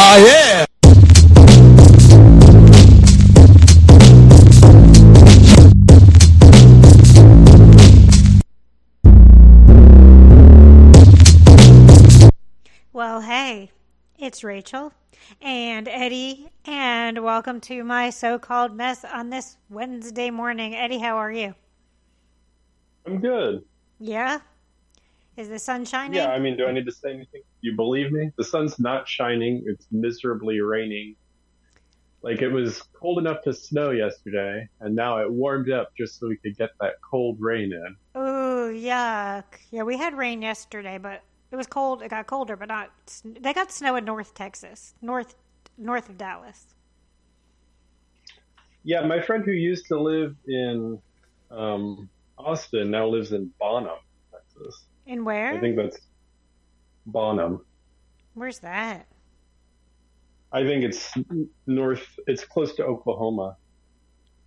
Oh yeah. Well, hey, it's Rachel and Eddie, and welcome to my so called mess on this Wednesday morning. Eddie, how are you? I'm good. Yeah? Is the sun shining? Yeah, I mean, do I need to say anything? You believe me? The sun's not shining. It's miserably raining. Like it was cold enough to snow yesterday, and now it warmed up just so we could get that cold rain in. Ooh, yuck. Yeah, we had rain yesterday, but it was cold. It got colder, but not. They got snow in North Texas, north north of Dallas. Yeah, my friend who used to live in um, Austin now lives in Bonham, Texas. In where? I think that's Bonham. Where's that? I think it's north. It's close to Oklahoma.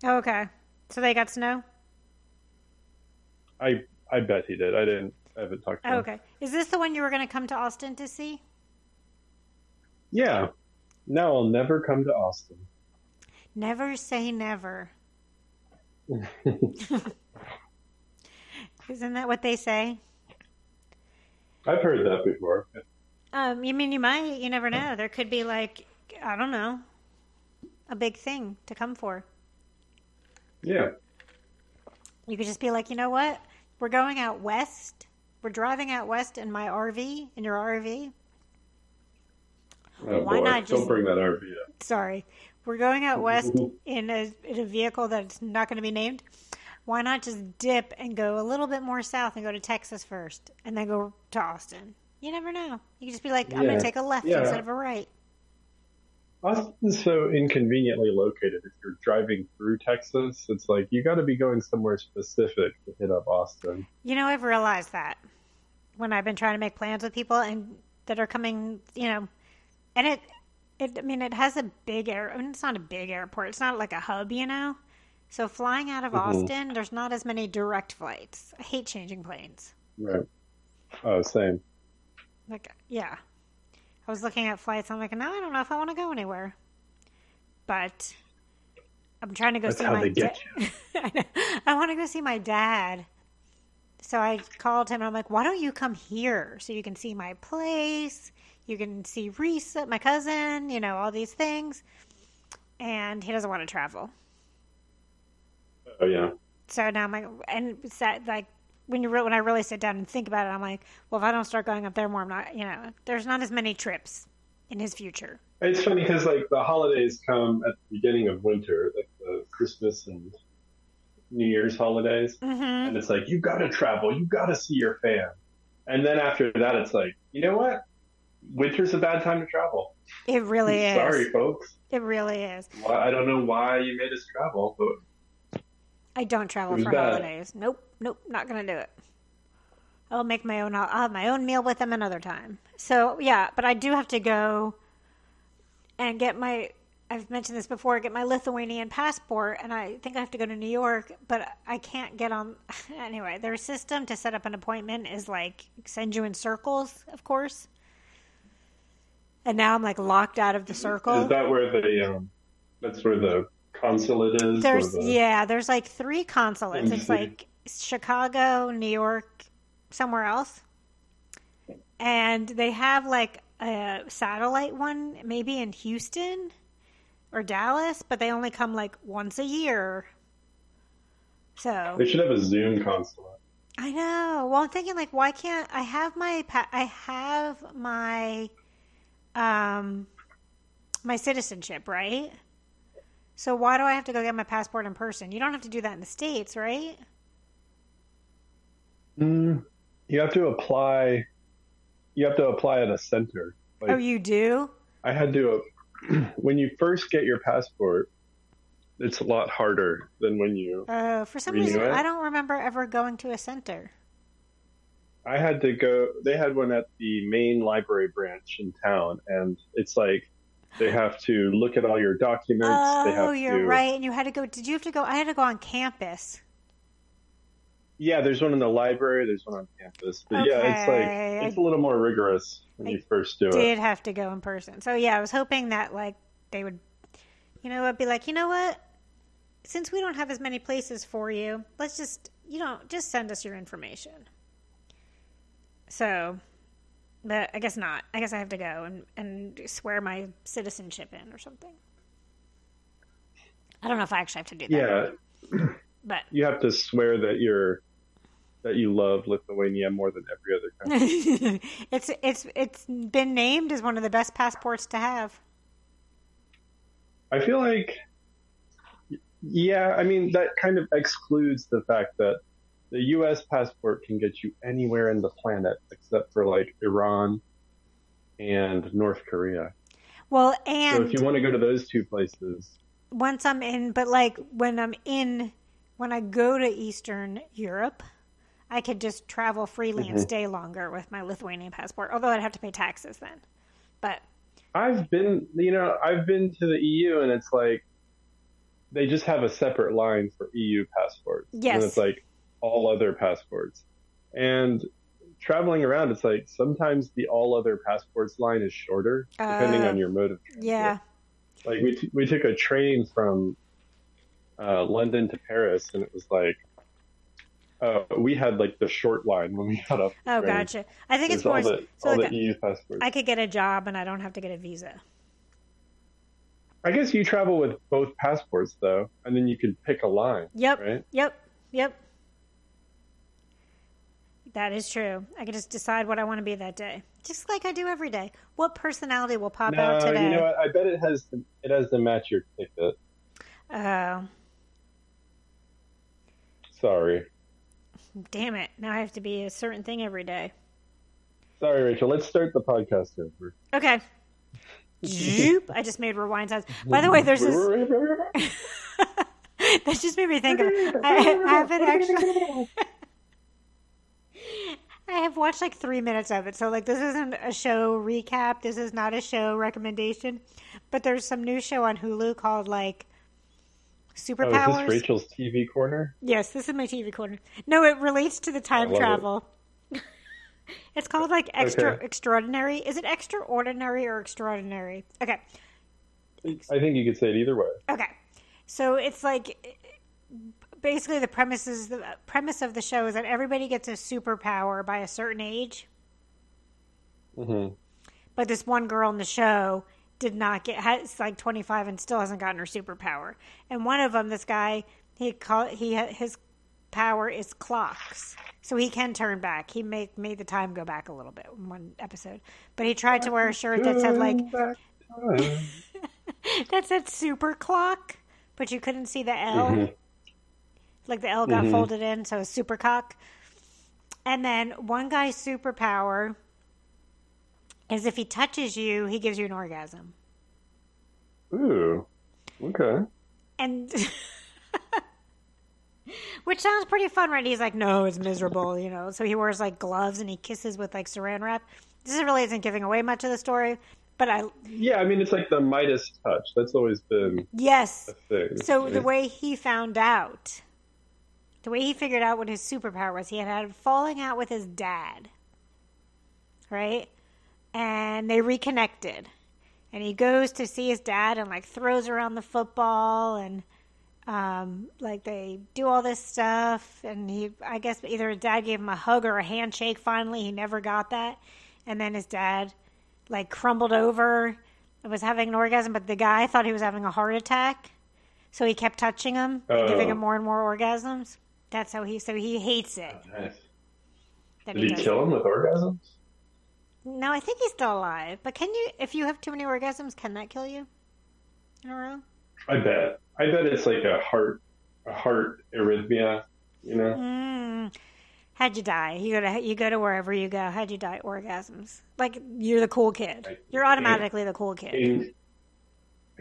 Oh, okay. So they got snow. I I bet he did. I didn't. I haven't talked to Oh, him. okay. Is this the one you were going to come to Austin to see? Yeah. Now I'll never come to Austin. Never say never. Isn't that what they say? I've heard that before. Um, you mean you might? You never know. There could be like I don't know, a big thing to come for. Yeah. You could just be like, you know what? We're going out west. We're driving out west in my RV, in your RV. Oh, Why boy. not just- Don't bring that RV up. Sorry, we're going out west in a in a vehicle that's not going to be named. Why not just dip and go a little bit more south and go to Texas first, and then go to Austin? You never know. You could just be like, I'm going to take a left Yeah. instead of a right. Austin's so inconveniently located. If you're driving through Texas, it's like you got to be going somewhere specific to hit up Austin. You know, I've realized that when I've been trying to make plans with people and that are coming, you know, and it, it, I mean, it has a big air. I mean, it's not a big airport. It's not like a hub, you know. So flying out of mm-hmm. Austin, there's not as many direct flights. I hate changing planes. Right. Oh, same. Like, yeah, I was looking at flights. I'm like, no, I don't know if I want to go anywhere. But I'm trying to go That's see my they get da- I. I want to go see my dad. So I called him. and I'm like, why don't you come here so you can see my place? You can see Reese, my cousin. You know all these things. And he doesn't want to travel. Oh yeah. So now I'm like, and that, like when you re- when I really sit down and think about it, I'm like, well, if I don't start going up there more, I'm not. You know, there's not as many trips in his future. It's funny because like the holidays come at the beginning of winter, like the Christmas and New Year's holidays, Mm-hmm. and it's like you got to travel, you got to see your fam, and then after that, it's like you know what? Winter's a bad time to travel. It really is. Sorry, folks. It really is. Why, I don't know why you made us travel, but I don't travel for bad. holidays. Nope, nope, not gonna do it. I'll make my own. I'll have my own meal with them another time. So yeah, but I do have to go and get my. I've mentioned this before. Get my Lithuanian passport, and I think I have to go to New York, but I can't get on. Anyway, their system to set up an appointment is like send you in circles, of course. And now I'm like locked out of the circle. is that where the um, that's where the consulate is? There's the, yeah, there's like three consulates. It's like Chicago, New York, somewhere else. And they have like a satellite one maybe in Houston or Dallas, but they only come like once a year. So They should have a Zoom consulate. I know. Well, I'm thinking like, why can't I have my I have my um my citizenship, right? So why do I have to go get my passport in person? You don't have to do that in the states, right? Mm, you have to apply. You have to apply at a center. Like, oh, you do? I had to. when you first get your passport, it's a lot harder than when you. Uh, for some reason, it? I don't remember ever going to a center. I had to go. They had one at the main library branch in town, and it's like they have to look at all your documents. they oh, have Oh, you're to, right. And you had to go. Did you have to go? I had to go on campus. Yeah, there's one in the library. There's one on campus. But yeah, it's like it's a little more rigorous when you first do it. Did have to go in person. So yeah, I was hoping that like they would, you know, I'd be like, you know what? Since we don't have as many places for you, let's just you know just send us your information. So, but I guess not. I guess I have to go and and swear my citizenship in or something. I don't know if I actually have to do that. Yeah, But you have to swear that you're that you love Lithuania more than every other country. it's it's it's been named as one of the best passports to have. I feel like, yeah, I mean that kind of excludes the fact that the U.S. passport can get you anywhere in the planet except for like Iran and North Korea. Well, and So if you want to go to those two places, once I'm in, but like when I'm in, when I go to Eastern Europe, I could just travel freely Mm-hmm. and stay longer with my Lithuanian passport. Although I'd have to pay taxes then. But I've been, you know, I've been to the EU and it's like they just have a separate line for EU passports. Yes. And it's like all other passports. And traveling around, it's like sometimes the all other passports line is shorter depending Uh, on your mode of transit. yeah, Like we, t- we took a train from uh, London to Paris and it was like, uh, we had like the short line when we got up. oh train. gotcha. I think it's more all the, so all like the EU passports. I could get a job and I don't have to get a visa. I guess you travel with both passports though, and then you can pick a line, Yep, right? yep, yep. That is true. I could just decide what I want to be that day, just like I do every day. What personality will pop No, out today? you know what? I bet it has to, it has to match your ticket. Oh, Sorry, damn it! Now I have to be a certain thing every day. sorry, Rachel. Let's start the podcast over. Okay. Zoop. I just made rewind sounds. By the way, there's this. that just made me think of. I, I haven't actually. I have watched like three minutes of it, so like this isn't a show recap. This is not a show recommendation, but there's some new show on Hulu called like Oh, is Superpowers. this Rachel's TV corner? Yes, this is my TV corner. No, it relates to the time love it. travel. it's called like extra Okay. extraordinary. Is it extraordinary or extraordinary? Okay. I think you could say it either way. Okay. So it's like basically the premise is the premise of the show is that everybody gets a superpower by a certain age, hmm but this one girl in the show did not get has like 25 and still hasn't gotten her superpower. And one of them this guy he call he his power is clocks. So he can turn back. He made made the time go back a little bit in one episode. But he tried to wear a shirt that said like that said super clock, but you couldn't see the L. Mhm. Like the L got Mhm. folded in, so super cock. And then one guy's superpower is if he touches you, he gives you an orgasm. Ooh, okay. And which sounds pretty fun, right? He's like, no, it's miserable, you know. So he wears like gloves and he kisses with like saran wrap. This really isn't giving away much of the story, but I Yeah, I mean it's like the Midas touch. That's always been yes. a thing. So the way he found out, the way he figured out what his superpower was, he had had a falling out with his dad, right? And they reconnected, and he goes to see his dad and like throws around the football and um, like they do all this stuff. And he, I guess, either his dad gave him a hug or a handshake. Finally, he never got that, and then his dad like crumbled over and was having an orgasm, but the guy thought he was having a heart attack. So he kept touching him and giving Oh. him more and more orgasms. That's how he. So he hates it. Nice. Did he does kill him with orgasms? No, I think he's still alive. But can you, if you have too many orgasms, can that kill you in a row? I bet. I bet it's like a heart, a heart arrhythmia. You know. Mm. How'd you die? You go to you go to wherever you go. How'd you die? Orgasms. Like you're the cool kid. I- You're automatically the cool kid. Came,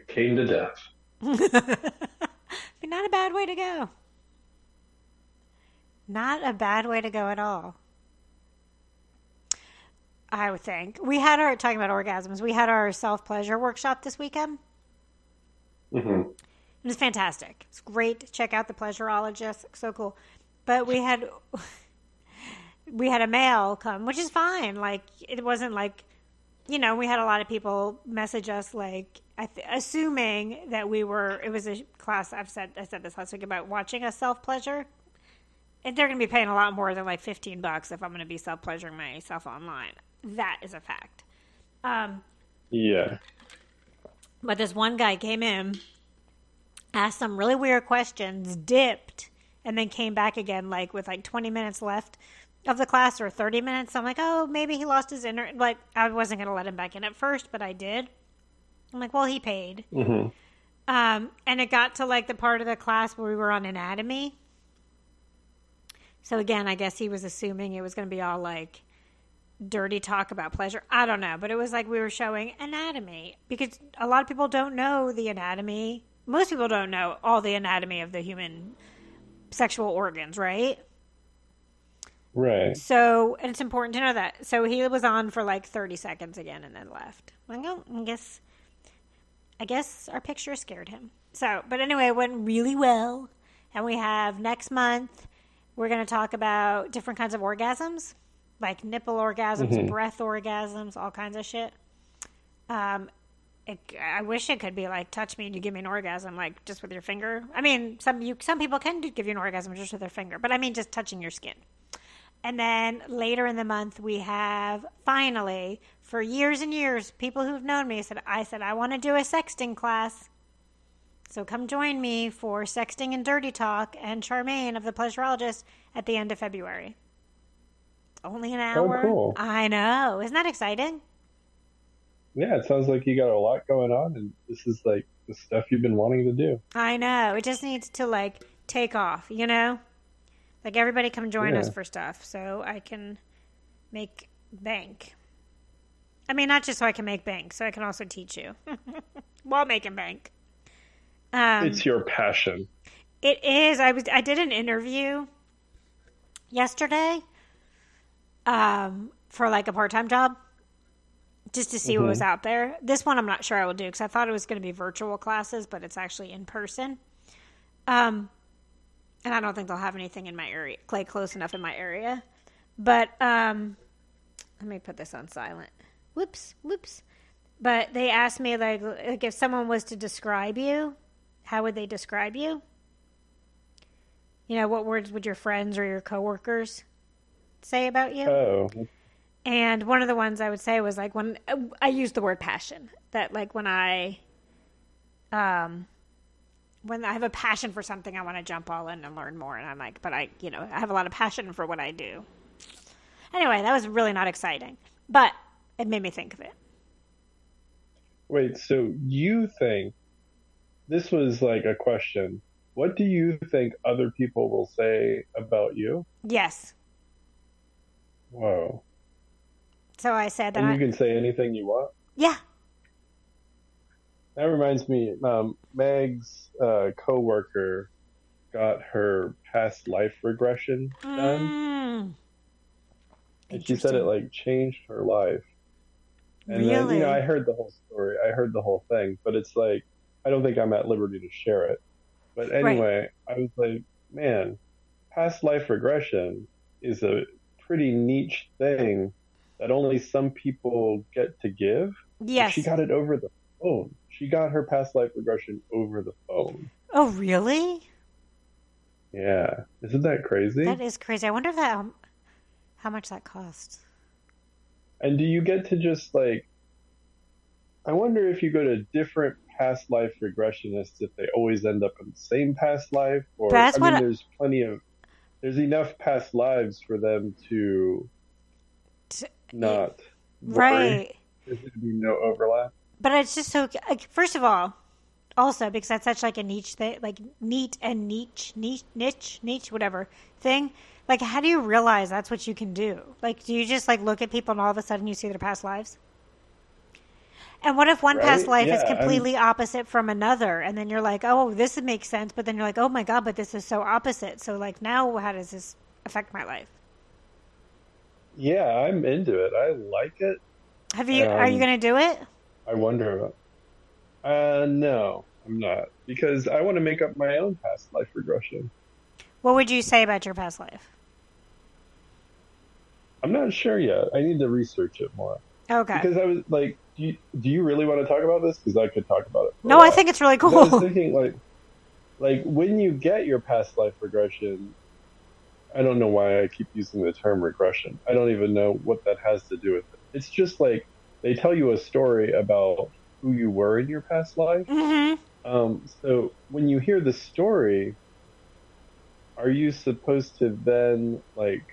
came to death. Not a bad way to go. Not a bad way to go at all. I would think. We had our talking about orgasms. We had our self pleasure workshop this weekend. hmm It was fantastic. It's great. Check out the pleasureologist. So cool. but we had we had a male come, which is fine. Like it wasn't like you know we had a lot of people message us like th- assuming that we were. It was a class. I've said I said this last week about watching a self pleasure. And they're going to be paying a lot more than like fifteen bucks if I'm going to be self pleasuring myself online. That is a fact. Um, Yeah. but this one guy came in, asked some really weird questions, dipped, and then came back again, like with like 20 minutes left of the class or 30 minutes. I'm like, oh, maybe he lost his internet. Like, I wasn't going to let him back in at first, but I did. I'm like, well, he paid. hmm Um, and it got to like the part of the class where we were on anatomy. So again, I guess he was assuming it was going to be all like dirty talk about pleasure. I don't know, but it was like we were showing anatomy because a lot of people don't know the anatomy. Most people don't know all the anatomy of the human sexual organs, right? Right. So, and it's important to know that. So he was on for like 30 seconds again and then left. Like, oh, I guess, I guess our picture scared him. So, but anyway, it went really well. And we have next month, we're going to talk about different kinds of orgasms, like nipple orgasms, breath orgasms, all kinds of shit. Um, it, I wish it could be like touch me and you give me an orgasm, like just with your finger. I mean, some you some people can do, give you an orgasm just with their finger, but I mean just touching your skin. And then later in the month, we have finally, for years and years, people who've known me said, I said, I want to do a sexting class. So come join me for Sexting and Dirty Talk and Charmaine of the Pleasurologist at the end of February. Only an Oh, hour. cool. I know. Isn't that exciting? Yeah, it sounds like you got a lot going on, and this is like the stuff you've been wanting to do. I know. It just needs to like take off, you know? Like everybody come join us for stuff so I can make bank. I mean, not just so I can make bank, so I can also teach you while making bank. Um, It's your passion. it is. I was. I did an interview yesterday, um, for like a part time job, just to see what was out there. This one I'm not sure I will do because I thought it was going to be virtual classes, but it's actually in person. Um, and I don't think they'll have anything in my area, like close enough in my area. But um, let me put this on silent. Whoops, whoops. But they asked me like, like if someone was to describe you, how would they describe you? You know, what words would your friends or your coworkers say about you? Oh, And one of the ones I would say was like when I used the word passion. That like when I, um, when I have a passion for something, I want to jump all in and learn more. And I'm like, but I, you know, I have a lot of passion for what I do. Anyway, that was really not exciting, but it made me think of it. wait. So you think this was like a question? What do you think other people will say about you? Yes. Whoa. So I said that. And I, you can say anything you want. yeah. That reminds me, um, Meg's uh, coworker got her past life regression done, Mm. and she said it like changed her life. And then, Really? you know, I heard the whole story. I heard the whole thing, but it's like I don't think I'm at liberty to share it. But anyway, I was like, man, past life regression is a pretty niche thing that only some people get to give. Yes. She got it over the phone. She got her past life regression over the phone. oh, really? Yeah. Isn't that crazy? That is crazy. I wonder if that um, how much that costs. And do you get to just like I wonder if you go to different past life regressionists if they always end up in the same past life or That's I mean there's plenty of there's enough past lives for them to T- not. Right. There's going to be no overlap. But it's just so. Like, first of all, also because that's such like a niche thing, like neat and niche, niche, niche, niche, whatever thing. Like, how do you realize that's what you can do? Like, do you just like look at people and all of a sudden you see their past lives? And what if one past Right? life is Yeah, I'm- completely opposite from another, and then you're like, oh, this makes sense, but then you're like, oh my god, but this is so opposite. So like now, how does this affect my life? Yeah, I'm into it. I like it. Have you? are you Um, going to do it? I wonder about. Uh, no, I'm not because I want to make up my own past life regression. What would you say about your past life? I'm not sure yet. I need to research it more. Okay. Because I was like, do you, do you really want to talk about this? Because I could talk about it. no, I think it's really cool. I was thinking like, like when you get your past life regression, I don't know why I keep using the term regression. I don't even know what that has to do with it. It's just like they tell you a story about who you were in your past life. hmm Um, so when you hear the story, are you supposed to then like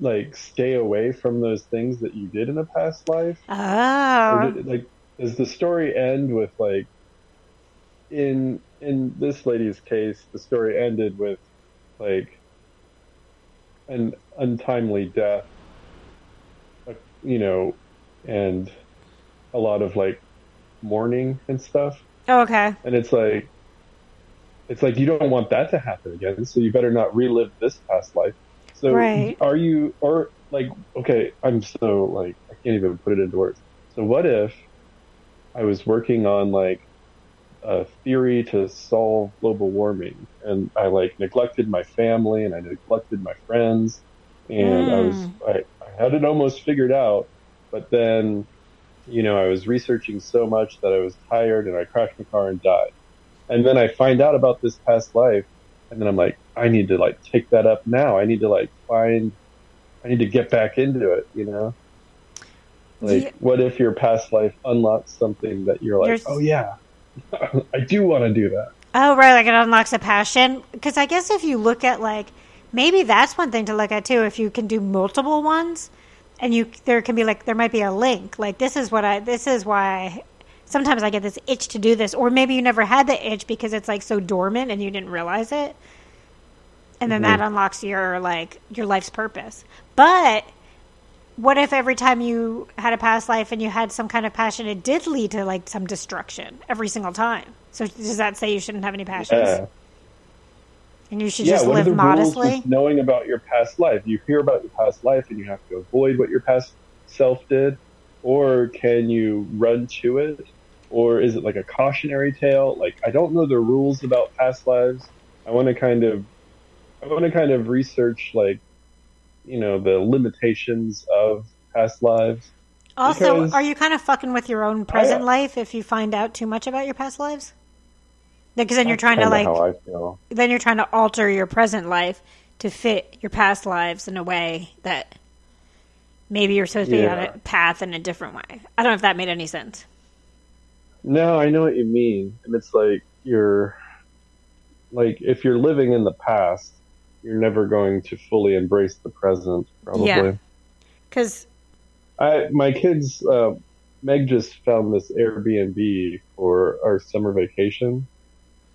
like stay away from those things that you did in a past life? Oh. did, like, does the story end with like, in in this lady's case, the story ended with like an untimely death, uh, you know, and a lot of like mourning and stuff. Oh, Okay. And it's like, it's like you don't want that to happen again, so you better not relive this past life. So Right. are you, or like, okay, I'm so like, I can't even put it into words. So what if I was working on like a theory to solve global warming and I like neglected my family and I neglected my friends and I was, hmm. I, I had it almost figured out, but then, you know, I was researching so much that I was tired and I crashed my car and died. And then I find out about this past life and then I'm like, I need to like take that up now. I need to like find, I need to get back into it, you know? Like, Yeah. what if your past life unlocks something that you're like, oh yeah, I do want to do that. Oh, right. Like it unlocks a passion. Because I guess if you look at like, maybe that's one thing to look at too. If you can do multiple ones, and you there can be like there might be a link. Like this is what I. This is why. Sometimes I get this itch to do this, or maybe you never had the itch because it's like so dormant and you didn't realize it, and then that mm-hmm. unlocks your like your life's purpose. But what if every time you had a past life and you had some kind of passion, it did lead to like some destruction every single time? So does that say you shouldn't have any passions Yeah. and you should yeah, just live modestly? knowing about your past life? You hear about your past life and you have to avoid what your past self did, or can you run to it? Or is it like a cautionary tale? Like I don't know the rules about past lives. I want to kind of, I want to kind of research like, you know, the limitations of past lives. Also, because are you kind of fucking with your own present I- life if you find out too much about your past lives? Because then you're trying to like, how I feel. then you're trying to alter your present life to fit your past lives in a way that maybe you're supposed to be on a path in a different way. I don't know if that made any sense. No, I know what you mean. And it's like you're like if you're living in the past, you're never going to fully embrace the present, probably. Yeah. Because I my kids uh, Meg just found this Airbnb for our summer vacation.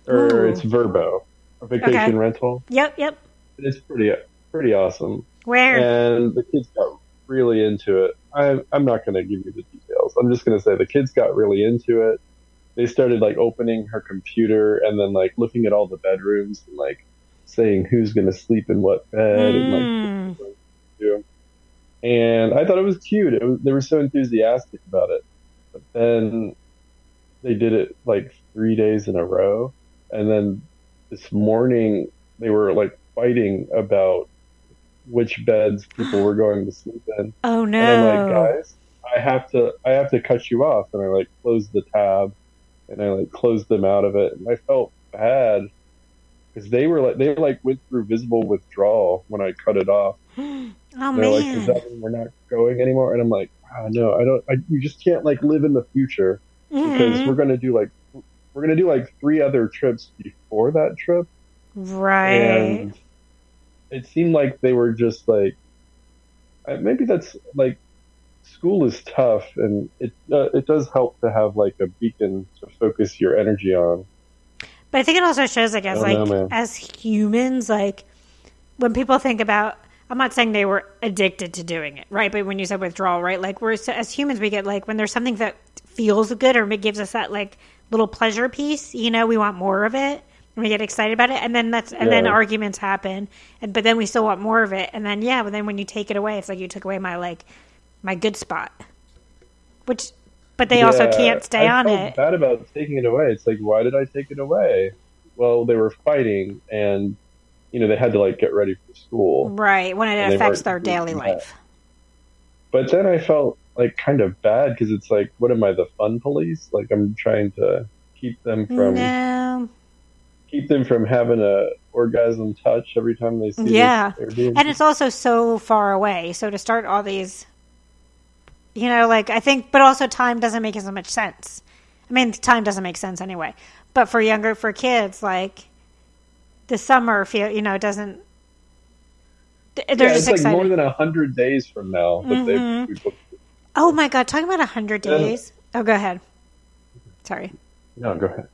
Or Ooh. it's Vrbo, a vacation Okay. rental. yep, yep. It's pretty pretty awesome. Where? and the kids got really into it. I, I'm not going to give you the details. I'm just going to say the kids got really into it. They started like opening her computer and then like looking at all the bedrooms and like saying who's going to sleep in what bed and like Mm. do. And I thought it was cute. It was, they were so enthusiastic about it. But then they did it like three days in a row. And then this morning they were like fighting about which beds people were going to sleep in. oh no! And! I'm like, guys, I have to, I have to cut you off. And I like closed the tab and I like closed them out of it. And I felt bad because they were like, they like went through visible withdrawal when I cut it off. oh They're like, man! does that mean we're not going anymore? And I'm like, oh, no, I don't, I, you just can't like live in the future because Mhm. we're going to do like, we're going to do like three other trips before that trip. right. And it seemed like they were just like, maybe that's like, school is tough and it, uh, it does help to have like a beacon to focus your energy on. But I think it also shows, like, as I don't like know, as humans, like when people think about. I'm not saying they were addicted to doing it, right? But when you said withdrawal, right? Like we're so- as humans, we get like when there's something that feels good or it gives us that like little pleasure piece. You know, we want more of it, and we get excited about it, and then that's and then arguments happen, and but then we still want more of it, and then yeah, but then when you take it away, it's like you took away my like my good spot, which. But they also can't stay I on felt it. Bad about taking it away. It's like, why did I take it away? Well, they were fighting, and you know, they had to like get ready for school. Right, when it affects their daily that. life. But then I felt like kind of bad because it's like, what am I, the fun police? Like I'm trying to keep them from No. keep them from having a orgasm touch every time they see Yeah. And it's also so far away. So to start all these, you know, like I think, but also time doesn't make as much sense. I mean, time doesn't make sense anyway. But for younger, for kids, like the summer feel, you know, doesn't. They're yeah, just it's like excited. more than a hundred days from now Mhm. they oh my god, talking about a hundred Yeah. days. Oh, go ahead. Sorry. No, go ahead.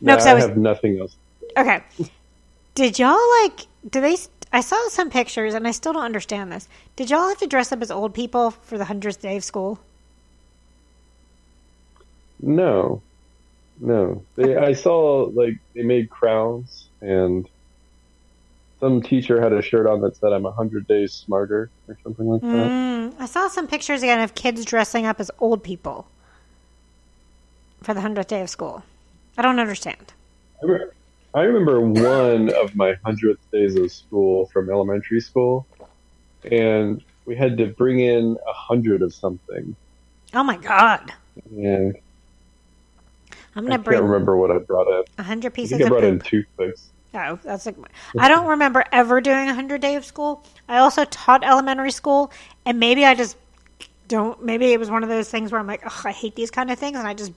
No, No, I, I was- have nothing else. Okay. Did y'all like? Do they? I saw some pictures, and I still don't understand this. Did y'all have to dress up as old people for the hundredth day of school? No, no. They, I saw like they made crowns, and some teacher had a shirt on that said "I'm a hundred days smarter" or something like that. Mm, I saw some pictures again of kids dressing up as old people for the hundredth day of school. I don't understand. I re- I remember one of my hundredth days of school from elementary school, and we had to bring in a hundred of something, Oh my god! and I'm gonna bring. Can't remember what I brought in. a hundred I pieces think I of brought in toothpicks. Oh, that's like I don't remember ever doing a hundred day of school. I also taught elementary school, and maybe I just don't. Maybe it was one of those things where I'm like, oh, I hate these kind of things, and I just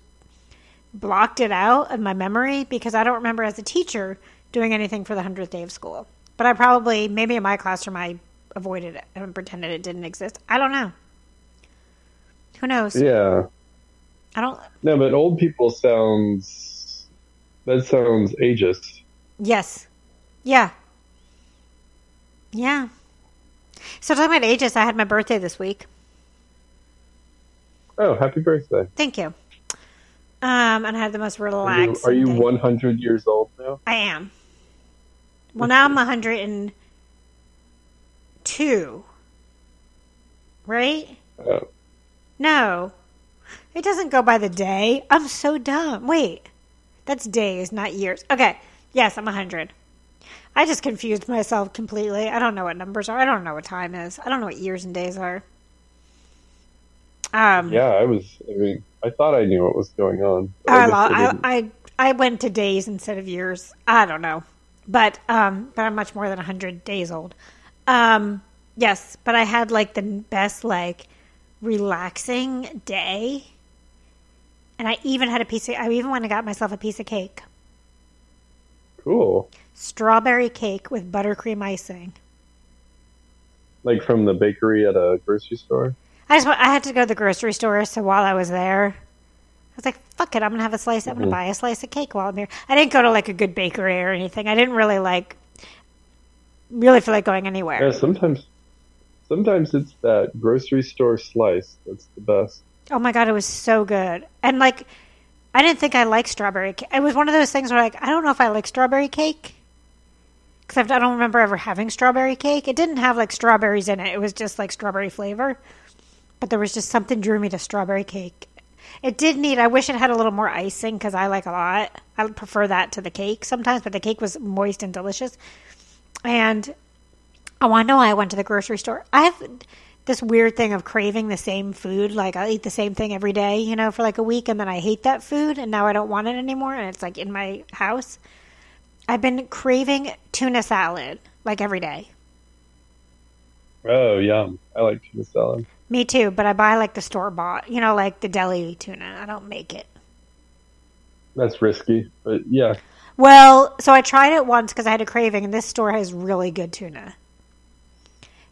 blocked it out of my memory because I don't remember as a teacher doing anything for the hundredth day of school. But I probably, maybe in my classroom, I avoided it and pretended it didn't exist. I don't know. Who knows? Yeah. I don't. No, but old people sounds that sounds ageist. Yes. Yeah. Yeah. So talking about ages, I had my birthday this week. Oh, happy birthday! Thank you. Um, and I had the most Are you, are you day. 100 years old now? I am. Well, now I'm 102. Right? Oh, No. It doesn't go by the day. I'm so dumb. Wait. That's days, not years. Okay. Yes, I'm 100. I just confused myself completely. I don't know what numbers are. I don't know what time is. I don't know what years and days are. Um, yeah. I was. I mean, I thought I knew what was going on. I, I. I I went to days instead of years. I don't know, but um, but I'm much more than hundred days old. Um, yes, but I had like the best like relaxing day, and I even had a piece of. I even went and got myself a piece of cake, cool. strawberry cake with buttercream icing. Like from the bakery at a grocery store. I just I had to go to the grocery store, so while I was there, I was like, "Fuck it, I'm gonna have a slice. I'm gonna Mhm. buy a slice of cake while I'm here." I didn't go to like a good bakery or anything. I didn't really like really feel like going anywhere. Yeah. Sometimes. Sometimes it's that grocery store slice that's the best. Oh my god, it was so good, and like I didn't think I liked strawberry. cake. It was one of those things where like I don't know if I like strawberry cake because I don't remember ever having strawberry cake. It didn't have like strawberries in it. It was just like strawberry flavor, but there was just something drew me to strawberry cake. It did need. I wish it had a little more icing because I like a lot. I prefer that to the cake sometimes, but the cake was moist and delicious. And oh, I know. I went to the grocery store. I have this weird thing of craving the same food. Like I'll eat the same thing every day, you know, for like a week, and then I hate that food, and now I don't want it anymore, and it's like in my house. I've been craving tuna salad like every day. Oh, yum! I like tuna salad. Me too, but I buy like the store bought, you know, like the deli tuna. I don't make it. That's risky, but yeah. Well, so I tried it once because I had a craving, and this store has really good tuna.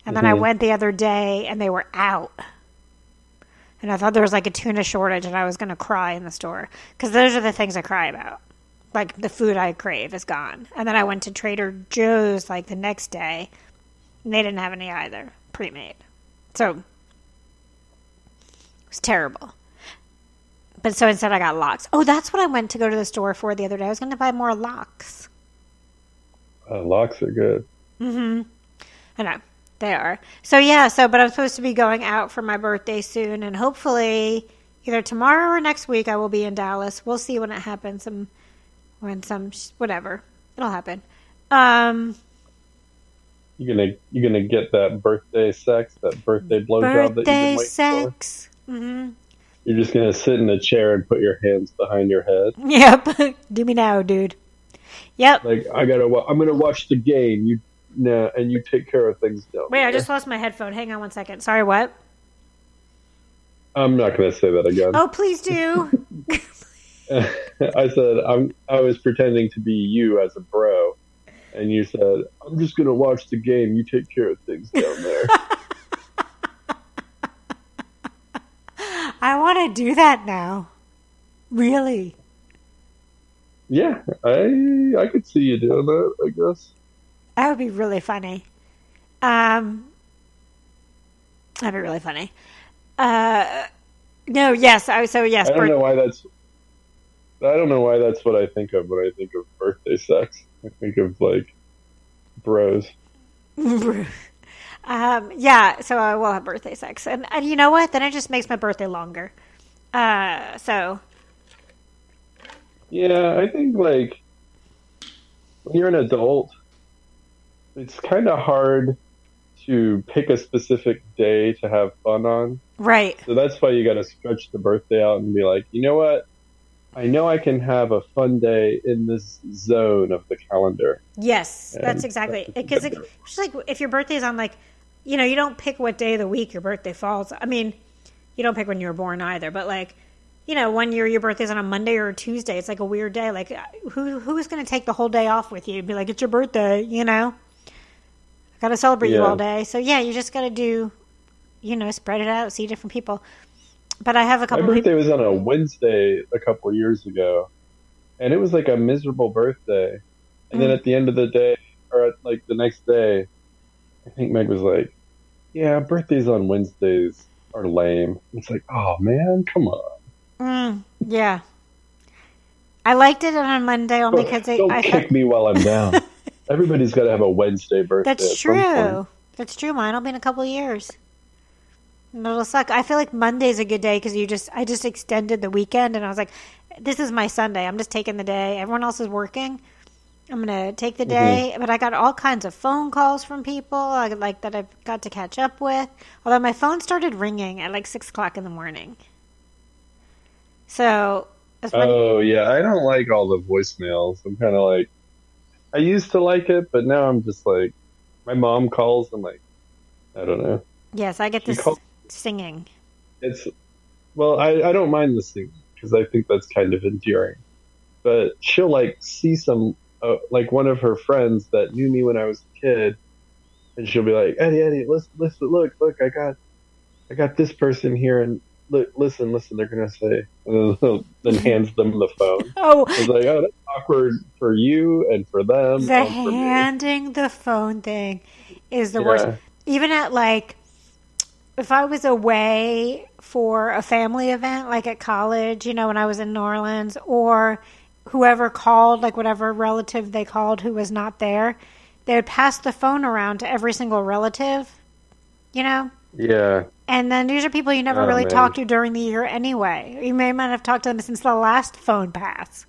And then I Mhm. went the other day, and they were out. And I thought there was like a tuna shortage, and I was going to cry in the store because those are the things I cry about. Like the food I crave is gone. And then I went to Trader Joe's like the next day, and they didn't have any either, pre-made. So it was terrible. But so instead, I got lox. Oh, that's what I went to go to the store for the other day. I was going to buy more lox. Uh, lox are good. Mm-hmm. I know they are. So yeah. So, but I'm supposed to be going out for my birthday soon, and hopefully, either tomorrow or next week, I will be in Dallas. We'll see when it happens. Some, when some, whatever, it'll happen. Um, You gonna you're gonna get that birthday sex, that birthday blowjob that you've been Birthday waiting for? Sex. hmm You're just gonna sit in a chair and put your hands behind your head. Yep. Do me now, dude. Yep. Like I gotta, wa- I'm gonna watch the game. You nah, and you take care of things down there. Wait, I just lost my headphone. Hang on one second. Sorry, what? I'm not gonna say that again. Oh, please do. I said I'm. I was pretending to be you as a bro, and you said I'm just gonna watch the game. You take care of things down there. I want to do that now. Really? yeah, I I could see you doing that. I guess. That would be really funny. Um, that'd be really funny. Uh, no, yes. I so yes. I don't birth- know why that's. I don't know why that's what I think of when I think of birthday sex. I think of like bros. um, yeah. So I will have birthday sex, and and you know what? Then it just makes my birthday longer. Uh, so Yeah, I think like when you're an adult, it's kind of hard to pick a specific day to have fun on. right. So that's why you got to stretch the birthday out and be like, you know what? I know I can have a fun day in this zone of the calendar. Yes, that's exactly because like if your birthday is on like, you know, you don't pick what day of the week your birthday falls. I mean, you don't pick when you were born either, but like, you know, one year your birthday's on a Monday or a Tuesday. It's like a weird day. Like, who who's going to take the whole day off with you? Be like, it's your birthday, you know. I got to celebrate you all day. So yeah, you just got to do, you know, spread it out, see different people. But I have a My couple birthday people. was on a Wednesday a couple years ago, and it was like a miserable birthday. And then Mm. at the end of the day, or at like the next day, I think Meg was like, "Yeah, birthdays on Wednesdays are lame." It's like, oh man, come on. Mm, yeah. I liked it on Monday only because Don't I kick me while I'm down. Everybody's got to have a Wednesday birthday. That's at some point. true. That's true. Mine will be in a couple of years. And it'll suck. I feel like Monday's a good day because you just I just extended the weekend and I was like, this is my Sunday. I'm just taking the day. Everyone else is working. I'm gonna take the mm-hmm. day, but I got all kinds of phone calls from people I- like that I've got to catch up with. Although my phone started ringing at like six o'clock in the morning, so Oh yeah, I don't like all the voicemails. I'm kind of like, I used to like it, but now I'm just like, my mom calls. I'm like, I don't know. yes, I get she this called- singing. It's well, I I don't mind listening because I think that's kind of endearing. But she'll like see some uh, like one of her friends that knew me when I was a kid, and she'll be like, Eddie, Eddie, listen, listen, look, look, I got, I got this person here, and li- listen, listen, they're gonna say, and then, hands them the phone. Oh, It's like, oh, that's awkward for you and for them. the for me. handing the phone thing is the Yeah. worst. Even at like, if I was away for a family event, like at college, you know, when I was in New Orleans, or whoever called, like whatever relative they called who was not there, they would pass the phone around to every single relative, you know? Yeah, And then these are people you never Oh, really man. talked to during the year anyway. You may not have talked to them since the last phone pass.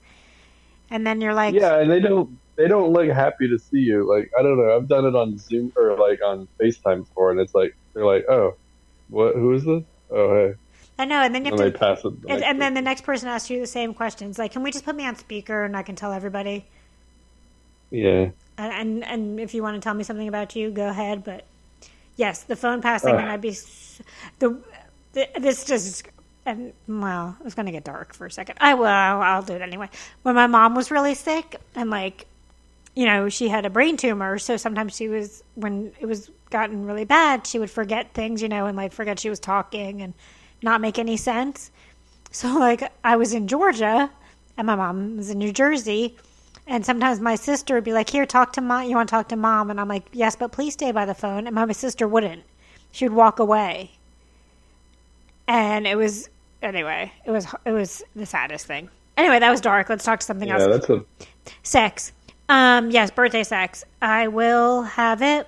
And then you're like, yeah, and they don't they don't look happy to see you. Like I don't know, I've done it on Zoom or like on FaceTime before, and it's like they're like, oh, what? Who is this? Oh, hey, I know. And then you and have they to pass it. And, and then the next person asks you the same questions, like, "Can we just put me on speaker and I can tell everybody?" yeah, And and, and if you want to tell me something about you, go ahead. But yes, the phone passing, Ugh. and I'd be the, the this just and well, it's gonna get dark for a second. I'll, I'll do it anyway. When my mom was really sick and like, you know, she had a brain tumor, so sometimes she was when it was gotten really bad, she would forget things, you know, and like forget she was talking and not make any sense. So like I was in Georgia and my mom was in New Jersey and sometimes my sister would be like, "Here, talk to mom. You want to talk to mom?" And I'm like, "Yes, but please stay by the phone." And my sister wouldn't. She would walk away. And it was anyway. It was it was the saddest thing. Anyway, that was dark. Let's talk to something yeah, else. that's a Sex. Um, yes, birthday sex. I will have it.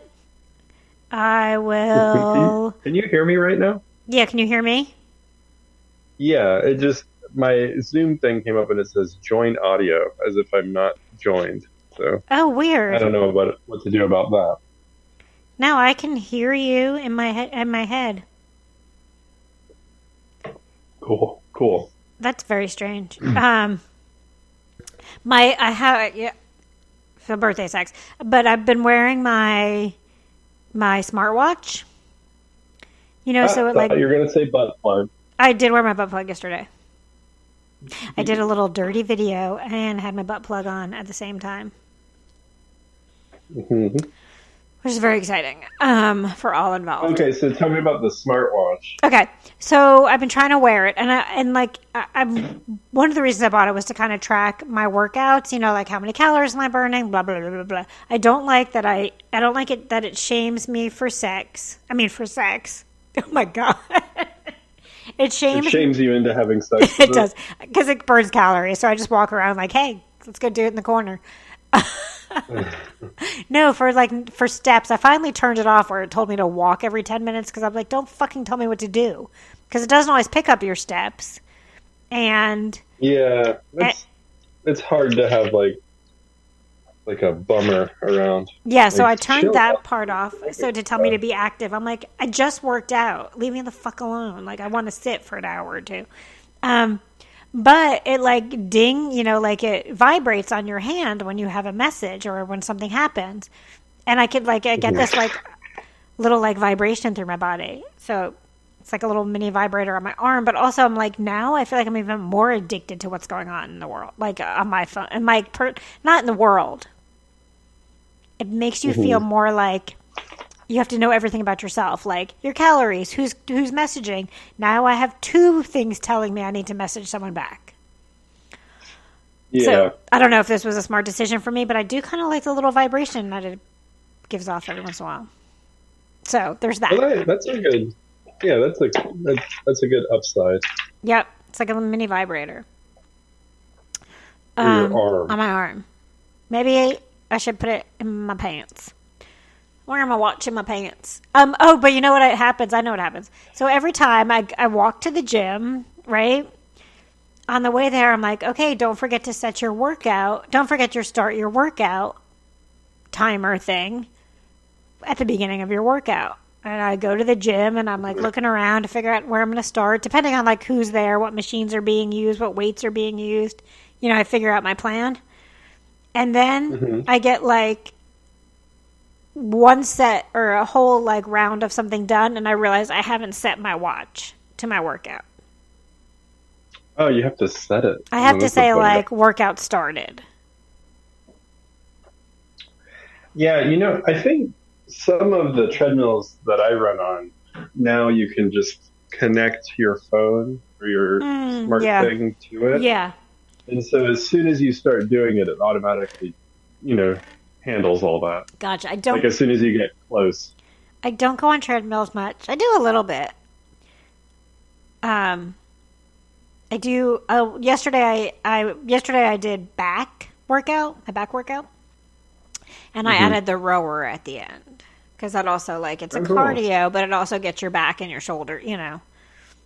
I will. Can you hear me right now? Yeah, can you hear me? Yeah, it just my Zoom thing came up and it says join audio as if I'm not joined. So Oh, weird. I don't know what what to do about that. No, I can hear you in my he- in my head. Cool, cool. That's very strange. um, my I have yeah, for birthday sex, but I've been wearing my my smartwatch. You know, so it like you're gonna say butt plug. I did wear my butt plug yesterday. I did a little dirty video and had my butt plug on at the same time, Mhm. which is very exciting um, for all involved. Okay, so tell me about the smartwatch. Okay, so I've been trying to wear it, and I, and like I, I'm one of the reasons I bought it was to kind of track my workouts. You know, like how many calories am I burning? Blah blah blah blah blah. I don't like that. I I don't like it that it shames me for sex. I mean, for sex. Oh my god, it shames. It shames you into having sex. it with does because it burns calories. So I just walk around like, hey, let's go do it in the corner. no, for like for steps, I finally turned it off where it told me to walk every ten minutes because I'm like, don't fucking tell me what to do because it doesn't always pick up your steps, and Yeah, eh it's it's hard to have like like a bummer around. yeah, so Like, I turned that part off so to tell me to be active. I'm like, I just worked out. Leave me the fuck alone. Like I want to sit for an hour or two. Um, but it like ding, you know, like it vibrates on your hand when you have a message or when something happens, and I could like I get this like little like vibration through my body. So it's like a little mini vibrator on my arm. But also, I'm like now I feel like I'm even more addicted to what's going on in the world, like uh, on my phone and my per- not in the world. It makes you feel more like you have to know everything about yourself, like your calories, who's who's messaging. Now I have two things telling me I need to message someone back. Yeah, So I don't know if this was a smart decision for me, but I do kind of like the little vibration that it gives off every once in a while. So there's that. Well, that's a good. Yeah, that's a that's, that's a good upside Yep, it's like a mini vibrator Um, your arm. on my arm. Maybe I should put it in my pants. Where am I watching my pants. Um. Oh, but you know what happens? I know what happens. So every time I I walk to the gym, right? On the way there, I'm like, okay, don't forget to set your workout. Don't forget your start your workout timer thing at the beginning of your workout. And I go to the gym and I'm like looking around to figure out where I'm going to start, depending on like who's there, what machines are being used, what weights are being used. You know, I figure out my plan. And then I get like one set or a whole like round of something done and I realize I haven't set my watch to my workout. oh, you have to set it. I have to say like workout started. Yeah, you know, I think some of the treadmills that I run on now you can just connect your phone or your Mm, smart yeah. thing to it. Yeah. And so as soon as you start doing it, it automatically, you know, handles all that. Gotcha. I don't Like as soon as you get close. I don't go on treadmills much. I do a little bit. Um, I do. Oh, yesterday I, I yesterday I did back workout, a back workout, and I added the rower at the end because that also like it's a Oh, cool. cardio, but it also gets your back and your shoulder. You know,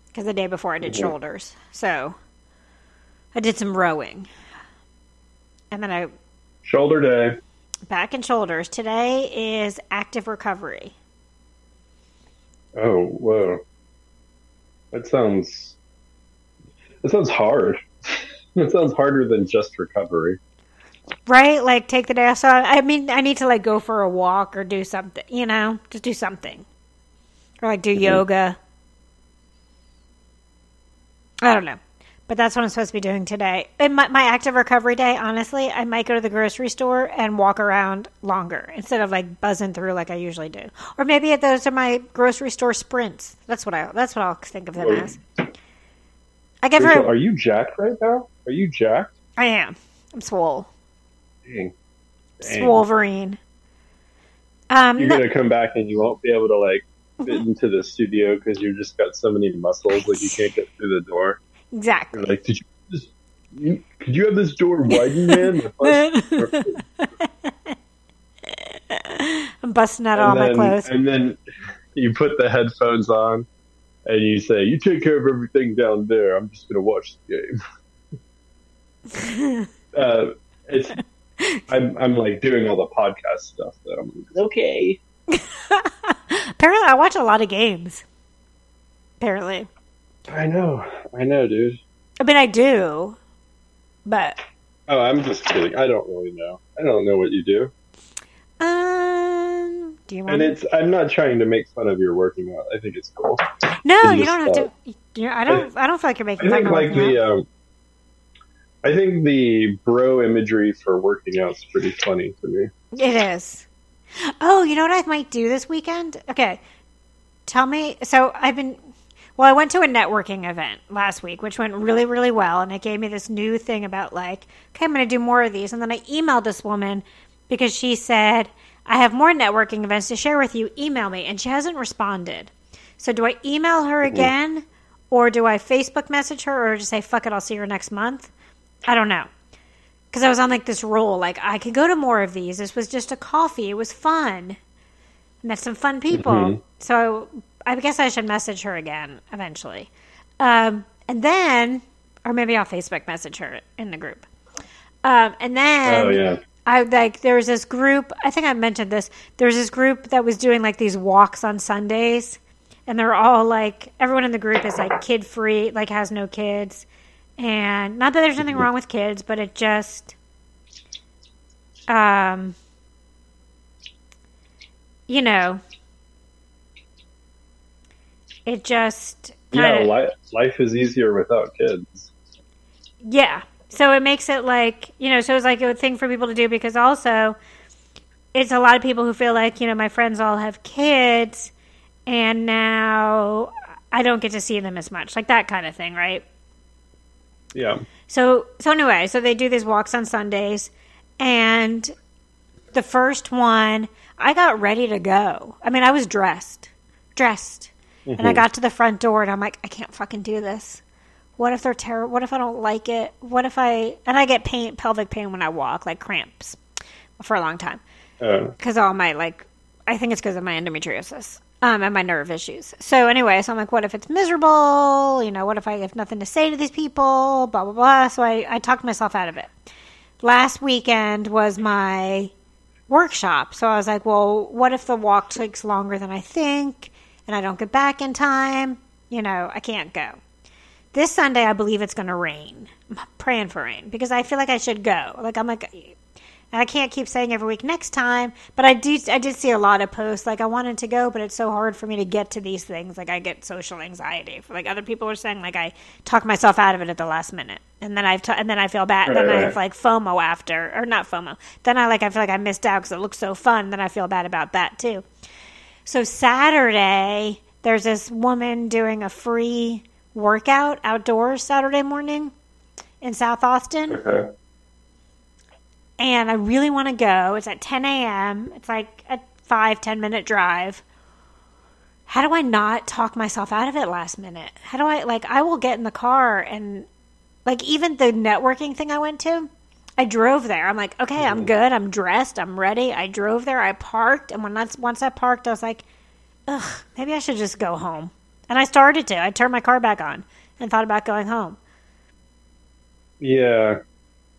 because the day before I did Mhm. shoulders, so I did some rowing, and then I Shoulder day. back and shoulders. Today is active recovery. Oh, whoa. That sounds that sounds hard. that sounds harder than just recovery. Right? Like take the day off. So I I mean, I need to like go for a walk or do something. You know, just do something, or like do mm-hmm. yoga. I don't know, but that's what I'm supposed to be doing today. In my, my active recovery day, honestly, I might go to the grocery store and walk around longer instead of like buzzing through like I usually do. Or maybe those are my grocery store sprints. That's what I. That's what I'll think of them Oh. as. I give Rachel, her. are you jacked right now? Are you jacked? I am. I'm swole. Dang. Dang. Swolverine. Um, You're no- gonna come back and you won't be able to like fit into the studio because you've just got so many muscles, like you can't get through the door. Exactly. You're like, did you just? You, could you have this door widened, man? I'm busting out all and, my clothes. and then you put the headphones on and you say, "You take care of everything down there. I'm just gonna watch the game." uh, it's I'm I'm like doing all the podcast stuff. That I'm like, okay. Apparently, I watch a lot of games. Apparently, I know, I know, dude. I mean, I do, but Oh, I'm just kidding. I don't really know. I don't know what you do. um, do you want? And it's I'm not trying to make fun of your working out. I think it's cool. no, you don't have uh, to. You know, I don't. I don't feel like you're making I think like the um I think the bro imagery for working out's pretty funny to me. It is. Oh, you know what I might do this weekend? Okay. Tell me. So I've been. Well, I went to a networking event last week, which went really, really well. And it gave me this new thing about, like, okay, I'm going to do more of these. And then I emailed this woman because she said, I have more networking events to share with you. Email me. And she hasn't responded. So do I email her again? Or do I Facebook message her or just say, fuck it, I'll see her next month? I don't know because I was on like this roll. Like I could go to more of these. This was just a coffee. It was fun. Met some fun people. Mhm. So I guess I should message her again eventually. Um, and then, or maybe I'll Facebook message her in the group. Um, and then Oh yeah. I like there was this group. I think I mentioned this. There was this group that was doing like these walks on Sundays, and they're all like everyone in the group is like kid free, like has no kids, and not that there's anything wrong with kids, but it just, um, you know, it just Yeah, kind of li- life is easier without kids. yeah. So it makes it like, you know, so it's like a thing for people to do because also it's a lot of people who feel like, you know, my friends all have kids and now I don't get to see them as much. Like that kind of thing, right? Yeah. So so anyway, so they do these walks on Sundays and the first one, I got ready to go. I mean, I was dressed. Dressed. And I got to the front door and I'm like, I can't fucking do this. What if they're terrible? What if I don't like it? What if I and I get pain pelvic pain when I walk, like cramps for a long time Uh, because all my like I think it's because of my endometriosis um, and my nerve issues. So anyway, so I'm like, what if it's miserable? You know, what if I have nothing to say to these people? Blah blah blah. So I I talked myself out of it. Last weekend was my workshop, so I was like, well, what if the walk takes longer than I think, and I don't get back in time? You know, I can't go. This Sunday, I believe it's going to rain. I'm praying for rain because I feel like I should go. Like I'm like, and I can't keep saying every week next time, but I do. I did see a lot of posts like I wanted to go, but it's so hard for me to get to these things. Like I get social anxiety. Like other people are saying, like I talk myself out of it at the last minute, and then I've t- and then I feel bad. then Right, I have like FOMO after, or not FOMO. Then I like I feel like I missed out because it looks so fun. Then I feel bad about that too. So Saturday, there's this woman doing a free workout outdoors Saturday morning in South Austin okay. and I really want to go. It's at 10 a.m. It's like a five, 10 minute drive. How do I not talk myself out of it last minute? How do I, like, I will get in the car and, like, even the networking thing I went to, I drove there. I'm like, okay, I'm good. I'm dressed. I'm ready. I drove there. I parked. And when that's, once I parked, I was like, ugh, maybe I should just go home. And I started to. I turned my car back on and thought about going home. Yeah.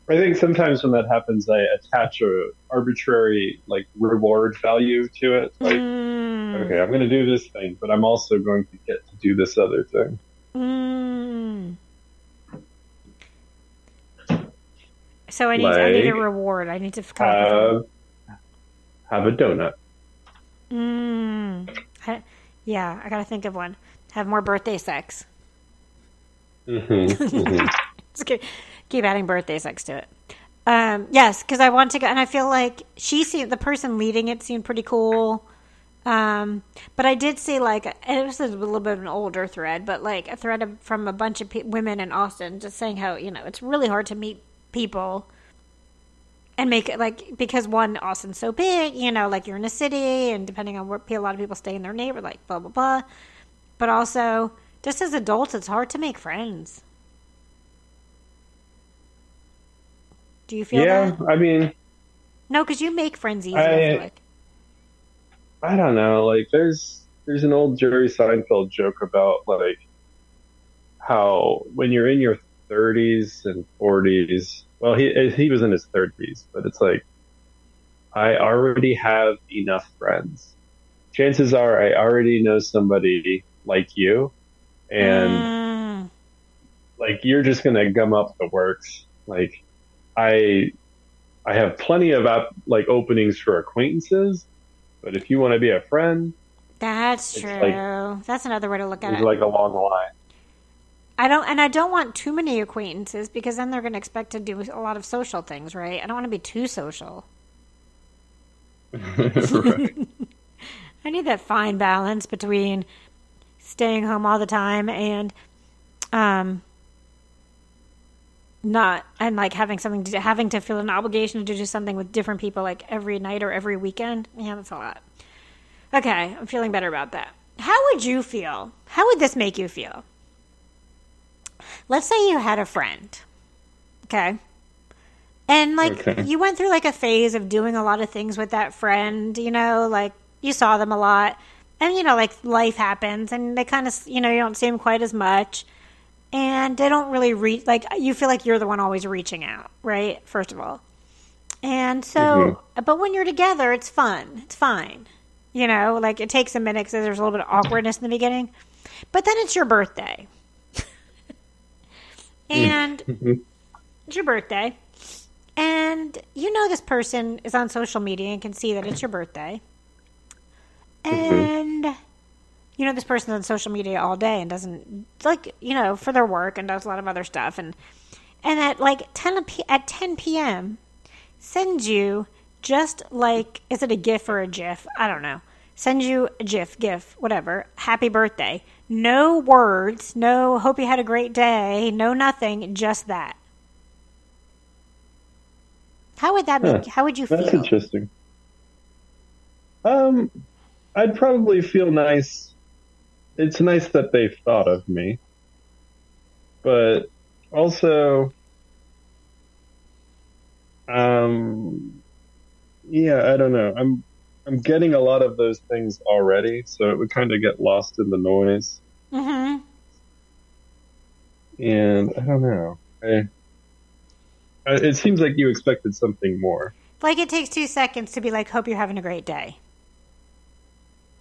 I think sometimes when that happens, I attach a arbitrary like reward value to it. Like, Mm, okay, I'm going to do this thing, but I'm also going to get to do this other thing. Mm. So I need I need a reward. I need to come up with Have have a donut. Mm. I- yeah, I gotta think of one. Have more birthday sex. hmm hmm Just keep, keep adding birthday sex to it. Um, yes, because I want to go, and I feel like she seemed the person leading it seemed pretty cool. Um, but I did see like and it was a little bit of an older thread, but like a thread of, from a bunch of pe- women in Austin just saying how you know it's really hard to meet people and make it like because one Austin's so big, you know, like you're in a city, and depending on where people a lot of people stay in their neighbor, like blah blah blah. But also, just as adults, it's hard to make friends. Do you feel Yeah, that? I mean, No, because you make friends easy. I, I- like. I don't know. Like, there's there's an old Jerry Seinfeld joke about like how when you're in your 30s and 40s. Well, he he was in his 30s, but it's like I already have enough friends. chances are I already know somebody like you, and Mm, like you're just gonna gum up the works. Like I, I have plenty of app, like openings for acquaintances, but if you want to be a friend, that's true. like- that's another way to look at it. like a long line. I don't, and I don't want too many acquaintances because then they're going to expect to do a lot of social things, right? I don't want to be too social. I need that fine balance between staying home all the time and um not and like having something to having to feel an obligation to do something with different people like every night or every weekend. Yeah, that's a lot. Okay, I'm feeling better about that. How would you feel? How would this make you feel? Let's say you had a friend. Okay. And like Okay. you went through like a phase of doing a lot of things with that friend, you know, like you saw them a lot. And you know, like life happens and they kind of, you know, you don't see them quite as much. And they don't really reach like you feel like you're the one always reaching out, right? First of all. And so, mm-hmm. but when you're together, it's fun. It's fine. You know, like it takes a minute because there's a little bit of awkwardness in the beginning. But then it's your birthday. And mm-hmm. it's your birthday. And you know this person is on social media and can see that it's your birthday. Mm-hmm. And you know this person's on social media all day and doesn't like, you know, for their work and does a lot of other stuff and and at like 10 p- at 10 p.m. sends you just like is it a gif or a gif? I don't know. Sends you a gif, gif, whatever. Happy birthday. No words, no hope you had a great day, no nothing, just that. How would that? Huh. How would you feel? That's interesting. Um, I'd probably feel nice. It's nice that they thought of me, but also, um, yeah, I don't know. I'm I'm getting a lot of those things already, so it would kind of get lost in the noise. Hmm And I don't know. I, I, it seems like you expected something more. Like it takes two seconds to be like, "Hope you're having a great day."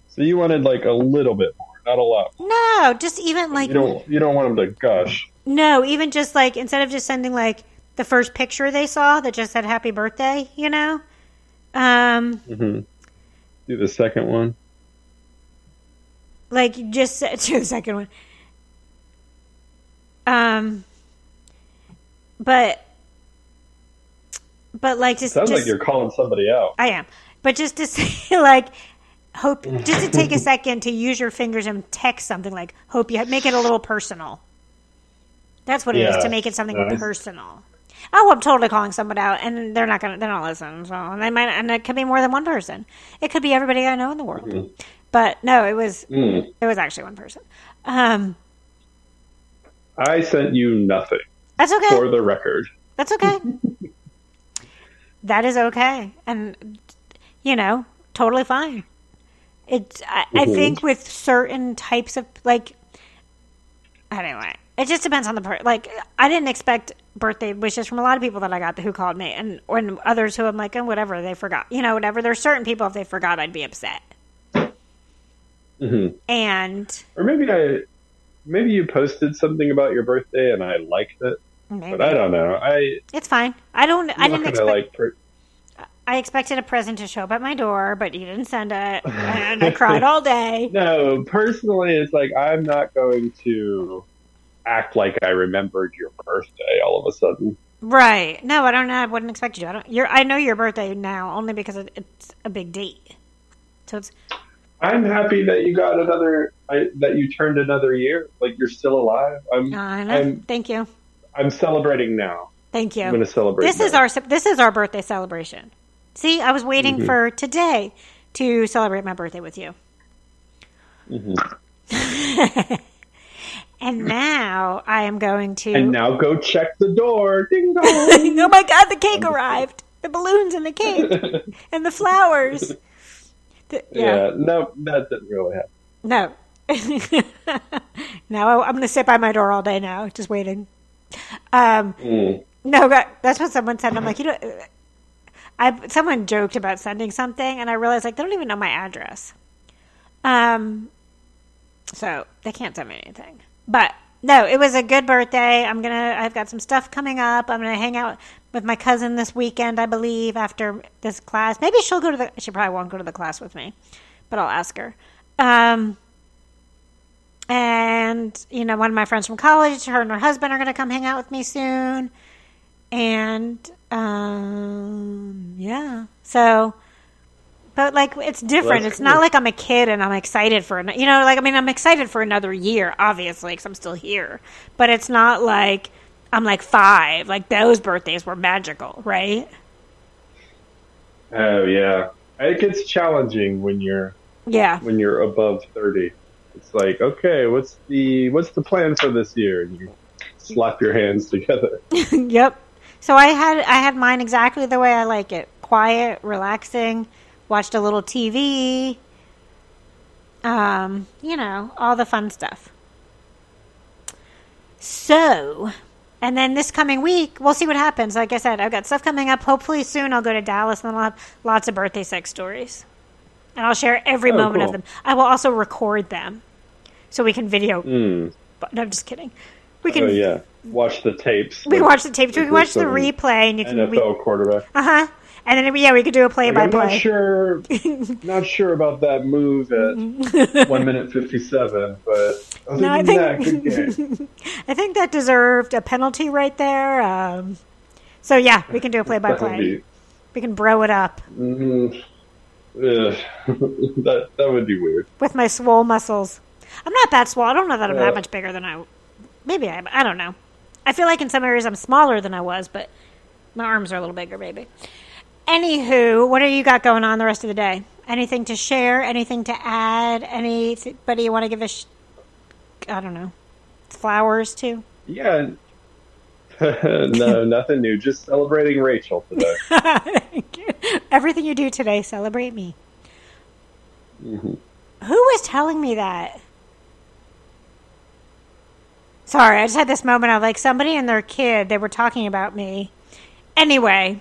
So you wanted like a little bit more, not a lot. No, just even like You don't you don't want them to gush. no, even just like instead of just sending like the first picture they saw that just said "Happy Birthday," you know. Um, hmm Do the second one. Like just to the second one. Um, but but like just Sounds just like you're calling somebody out. I am. But just to say, like, hope, just to take a second to use your fingers and text something like, hope you make it a little personal. That's what it is Yeah. to make it something Nice. personal. Oh, I'm totally calling someone out, and they're not gonna, they don't listen. So and they might, and it could be more than one person. It could be everybody I know in the world. But no, it was, Mm. it was actually one person. Um, I sent you nothing that's okay. for the record. That's okay. that is okay, and you know, totally fine. It. I, I Mhm. think with certain types of like, anyway, it just depends on the person. Like, I didn't expect birthday wishes from a lot of people that I got who called me, and and others who I'm like, oh, whatever, they forgot. You know, whatever. There's certain people if they forgot, I'd be upset. Hmm And Or maybe I, maybe you posted something about your birthday and I liked it, maybe but I don't know. I it's fine. I don't. I didn't expect. like. Per- I expected a present to show up at my door, but you didn't send it, and I cried all day. no, personally, it's like I'm not going to act like I remembered your birthday all of a sudden. Right. No, I don't. Know, I wouldn't expect you to. I don't. Your. I know your birthday now only because it, it's a big date. So it's I'm happy that you got another, I, that you turned another year. Like you're still alive. I'm, I know. I'm, Thank you. I'm celebrating now. Thank you. I'm going to celebrate. This is our. This is our birthday celebration. See, I was waiting Mhm. for today to celebrate my birthday with you, Mhm. and now I am going to. And now go check the door. Ding dong. oh my God! The cake arrived. The balloons and the cake and the flowers. The- yeah. no, that didn't really happen. No. no, I'm going to sit by my door all day now, just waiting. Um, Mm. no, that, that's what someone said. I'm like, you know, I someone joked about sending something, and I realized like they don't even know my address. Um, so they can't send me anything. But no, it was a good birthday. I'm gonna. I've got some stuff coming up. I'm gonna hang out with my cousin this weekend, I believe, after this class. Maybe she'll go to the. She probably won't go to the class with me, but I'll ask her. Um, and you know, one of my friends from college, her and her husband are gonna come hang out with me soon, and um, yeah, so. But like it's different. That's it's not cool. like I'm a kid and I'm excited for an- you know like I mean I'm excited for another year obviously because I'm still here. But it's not like I'm like five. Like those birthdays were magical, right? Oh yeah, it gets challenging when you're Yeah, when you're above thirty. It's like, okay, what's the what's the plan for this year? And you slap your hands together. yep. So I had I had mine exactly the way I like it: quiet, relaxing. Watched a little TV. Um, you know, all the fun stuff. So, and then this coming week, we'll see what happens. Like I said, I've got stuff coming up. Hopefully soon I'll go to Dallas and then I'll have lots of birthday sex stories. And I'll share every Oh, moment of them. I will also record them so we can video. Mm. But no, I'm just kidding. We can Oh yeah, watch the tapes. we can watch the tapes. We can watch the replay, and you can. NFL quarterback. Uh huh. And then yeah, we could do a play by I'm not play. sure, not sure about that move at one minute fifty-seven, but other No, I that, think game. I think that deserved a penalty right there. Um, so yeah, we can do a play by play. We can bro it up mm, ugh. that that would be weird. with my swole muscles. I'm not that swole. I don't know that I'm Yeah. that much bigger than I. Maybe I. I don't know. I feel like in some areas I'm smaller than I was, but my arms are a little bigger, maybe. Anywho, what do you got going on the rest of the day? Anything to share? Anything to add? Anybody you want to give a, sh- I don't know, flowers to? Yeah. no, nothing new. Just celebrating Rachel today. Everything you do today, celebrate me. Mhm. Who was telling me that? Sorry, I just had this moment of like somebody and their kid, they were talking about me. Anyway,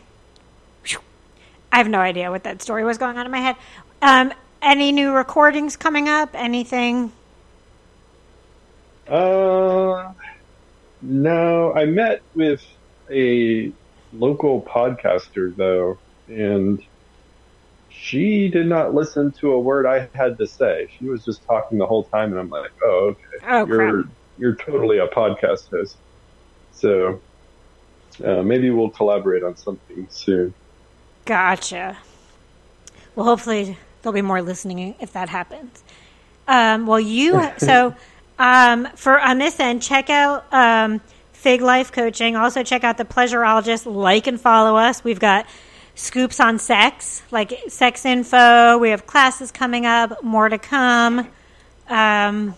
I have no idea what that story was going on in my head. Um, any new recordings coming up? Anything? Uh, no, I met with a local podcaster though, and she did not listen to a word I had to say. She was just talking the whole time, and I'm like, "Oh, okay, Oh, you're crap. you're totally a podcast host." So uh, maybe we'll collaborate on something soon. Gotcha. Well, hopefully there'll be more listening if that happens. Um, well, you so um, for on this end, check out um, Fig Life Coaching. Also, check out the Pleasureologist. Like and follow us. We've got scoops on sex, like sex info. We have classes coming up. More to come. Um,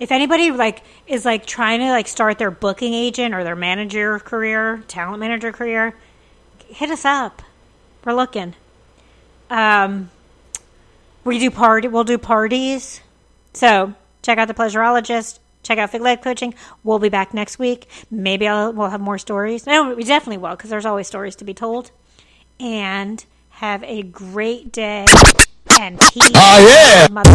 if anybody like is like trying to like start their booking agent or their manager career, talent manager career, hit us up. We're looking. Um, we do party. We'll do parties. So check out the Pleasureologist. Check out Fig Life Coaching. We'll be back next week. Maybe I'll, we'll have more stories. No, we definitely will because there's always stories to be told. And have a great day and peace. Oh, yeah. Mother-